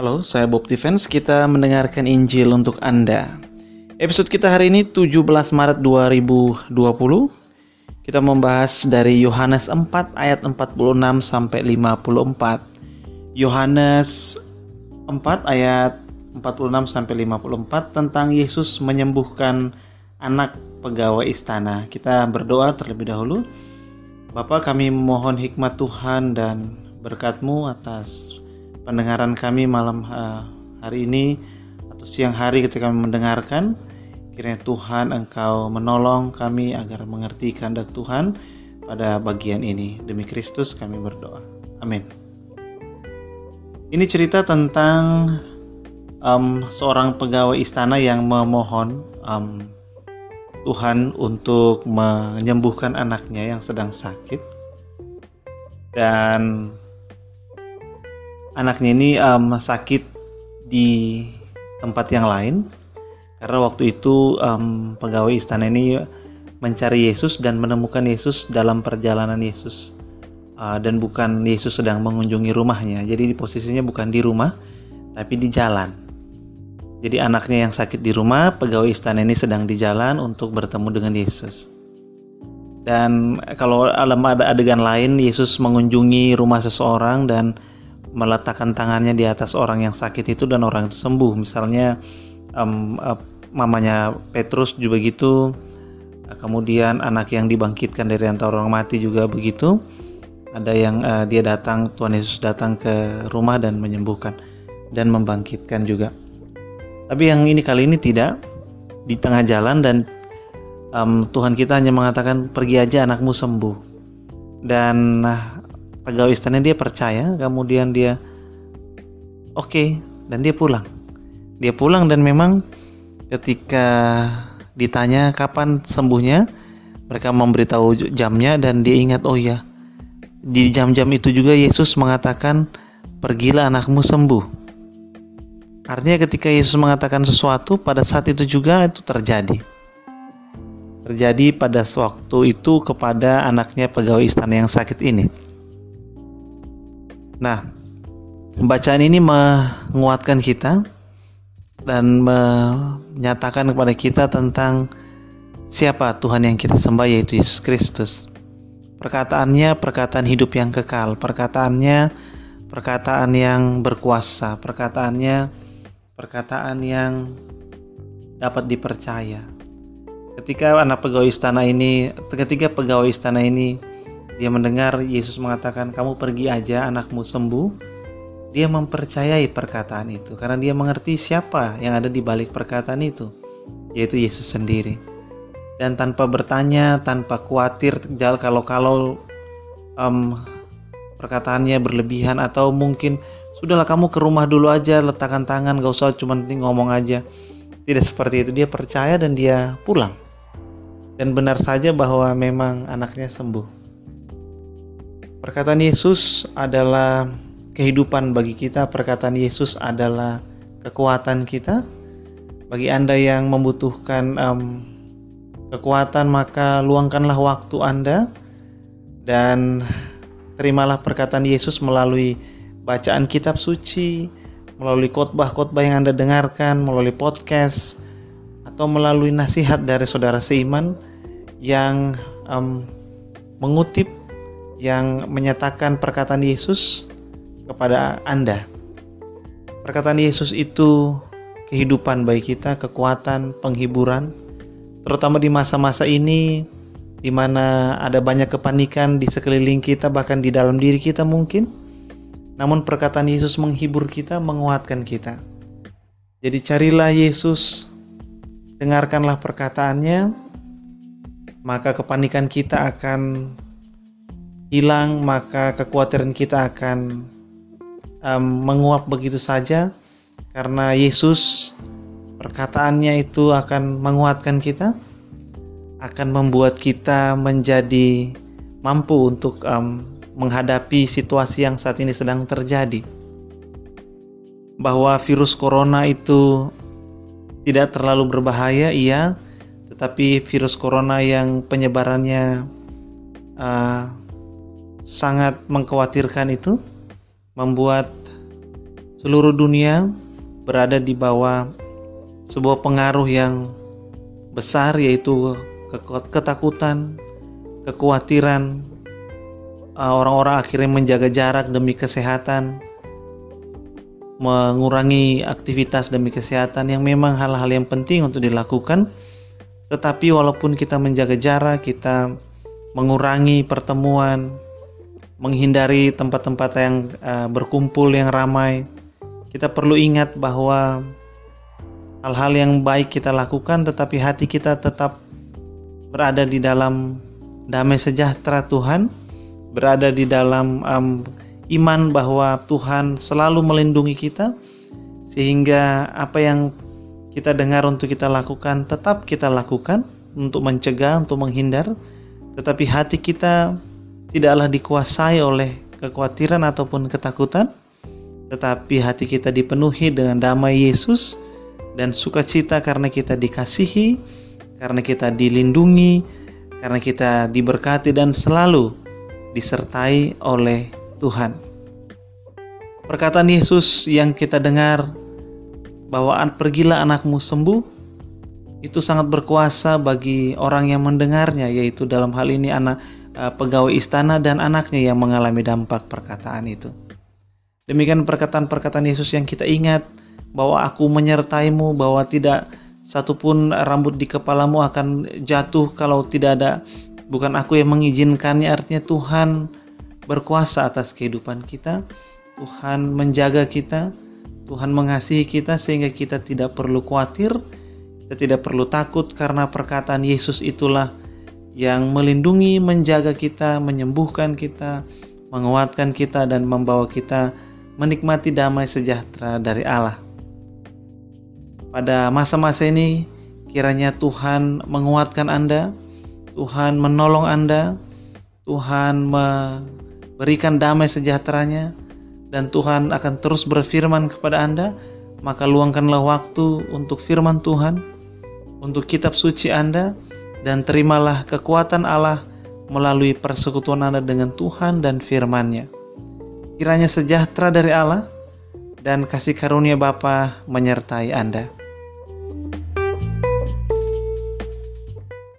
Halo, saya Bob Defense. Kita mendengarkan Injil untuk Anda. Episode kita hari ini 17 Maret 2020. Kita membahas dari Yohanes 4 ayat 46 sampai 54. Yohanes 4 ayat 46 sampai 54 tentang Yesus menyembuhkan anak pegawai istana. Kita berdoa terlebih dahulu. Bapak kami mohon hikmat Tuhan dan berkatmu atas pendengaran kami malam uh, hari ini atau siang hari ketika kami mendengarkan. Kiranya Tuhan Engkau menolong kami agar mengerti kehendak Tuhan pada bagian ini. Demi Kristus kami berdoa. Amin. Ini cerita tentang um, seorang pegawai istana yang memohon um, Tuhan untuk menyembuhkan anaknya yang sedang sakit dan anaknya ini um, sakit di tempat yang lain. Karena waktu itu um, pegawai istana ini mencari Yesus dan menemukan Yesus dalam perjalanan Yesus. Uh, dan bukan Yesus sedang mengunjungi rumahnya. Jadi posisinya bukan di rumah tapi di jalan. Jadi anaknya yang sakit di rumah pegawai istana ini sedang di jalan untuk bertemu dengan Yesus. Dan kalau ada adegan lain Yesus mengunjungi rumah seseorang dan meletakkan tangannya di atas orang yang sakit itu dan orang itu sembuh. Misalnya um, uh, mamanya Petrus juga begitu. Kemudian anak yang dibangkitkan dari antara orang mati juga begitu. Ada yang uh, dia datang, Tuhan Yesus datang ke rumah dan menyembuhkan dan membangkitkan juga. Tapi yang ini kali ini tidak di tengah jalan dan um, Tuhan kita hanya mengatakan pergi aja anakmu sembuh. Dan uh, pegawai istana dia percaya kemudian dia oke okay, dan dia pulang. Dia pulang dan memang ketika ditanya kapan sembuhnya mereka memberitahu jamnya dan dia ingat oh ya di jam-jam itu juga Yesus mengatakan pergilah anakmu sembuh. Artinya ketika Yesus mengatakan sesuatu pada saat itu juga itu terjadi. Terjadi pada waktu itu kepada anaknya pegawai istana yang sakit ini Nah, bacaan ini menguatkan kita dan menyatakan kepada kita tentang siapa Tuhan yang kita sembah yaitu Yesus Kristus. Perkataannya perkataan hidup yang kekal, perkataannya perkataan yang berkuasa, perkataannya perkataan yang dapat dipercaya. Ketika anak pegawai istana ini, ketika pegawai istana ini dia mendengar Yesus mengatakan, "Kamu pergi aja, anakmu sembuh." Dia mempercayai perkataan itu karena dia mengerti siapa yang ada di balik perkataan itu, yaitu Yesus sendiri. Dan tanpa bertanya, tanpa khawatir kalau-kalau um, perkataannya berlebihan atau mungkin sudahlah kamu ke rumah dulu aja letakkan tangan gak usah cuma ngomong aja tidak seperti itu dia percaya dan dia pulang dan benar saja bahwa memang anaknya sembuh Perkataan Yesus adalah kehidupan bagi kita, perkataan Yesus adalah kekuatan kita. Bagi Anda yang membutuhkan um, kekuatan, maka luangkanlah waktu Anda dan terimalah perkataan Yesus melalui bacaan kitab suci, melalui khotbah-khotbah yang Anda dengarkan, melalui podcast, atau melalui nasihat dari saudara seiman yang um, mengutip yang menyatakan perkataan Yesus kepada Anda. Perkataan Yesus itu kehidupan bagi kita, kekuatan, penghiburan, terutama di masa-masa ini di mana ada banyak kepanikan di sekeliling kita bahkan di dalam diri kita mungkin. Namun perkataan Yesus menghibur kita, menguatkan kita. Jadi carilah Yesus, dengarkanlah perkataannya, maka kepanikan kita akan hilang maka kekhawatiran kita akan um, menguap begitu saja karena Yesus perkataannya itu akan menguatkan kita akan membuat kita menjadi mampu untuk um, menghadapi situasi yang saat ini sedang terjadi. Bahwa virus corona itu tidak terlalu berbahaya iya tetapi virus corona yang penyebarannya uh, sangat mengkhawatirkan itu membuat seluruh dunia berada di bawah sebuah pengaruh yang besar yaitu ketakutan, kekhawatiran, uh, orang-orang akhirnya menjaga jarak demi kesehatan, mengurangi aktivitas demi kesehatan yang memang hal-hal yang penting untuk dilakukan. Tetapi walaupun kita menjaga jarak, kita mengurangi pertemuan, menghindari tempat-tempat yang uh, berkumpul yang ramai, kita perlu ingat bahwa hal-hal yang baik kita lakukan, tetapi hati kita tetap berada di dalam damai sejahtera Tuhan, berada di dalam um, iman bahwa Tuhan selalu melindungi kita, sehingga apa yang kita dengar untuk kita lakukan tetap kita lakukan untuk mencegah, untuk menghindar, tetapi hati kita tidaklah dikuasai oleh kekhawatiran ataupun ketakutan, tetapi hati kita dipenuhi dengan damai Yesus dan sukacita karena kita dikasihi, karena kita dilindungi, karena kita diberkati dan selalu disertai oleh Tuhan. Perkataan Yesus yang kita dengar bahwa pergilah anakmu sembuh itu sangat berkuasa bagi orang yang mendengarnya yaitu dalam hal ini anak eh, pegawai istana dan anaknya yang mengalami dampak perkataan itu. Demikian perkataan-perkataan Yesus yang kita ingat bahwa aku menyertaimu, bahwa tidak satupun rambut di kepalamu akan jatuh kalau tidak ada bukan aku yang mengizinkannya artinya Tuhan berkuasa atas kehidupan kita Tuhan menjaga kita Tuhan mengasihi kita sehingga kita tidak perlu khawatir kita tidak perlu takut karena perkataan Yesus itulah yang melindungi menjaga kita menyembuhkan kita menguatkan kita dan membawa kita menikmati damai sejahtera dari Allah pada masa-masa ini, kiranya Tuhan menguatkan Anda, Tuhan menolong Anda, Tuhan memberikan damai sejahteranya, dan Tuhan akan terus berfirman kepada Anda. Maka luangkanlah waktu untuk firman Tuhan, untuk kitab suci Anda, dan terimalah kekuatan Allah melalui persekutuan Anda dengan Tuhan dan firman-Nya. Kiranya sejahtera dari Allah dan kasih karunia Bapa menyertai Anda.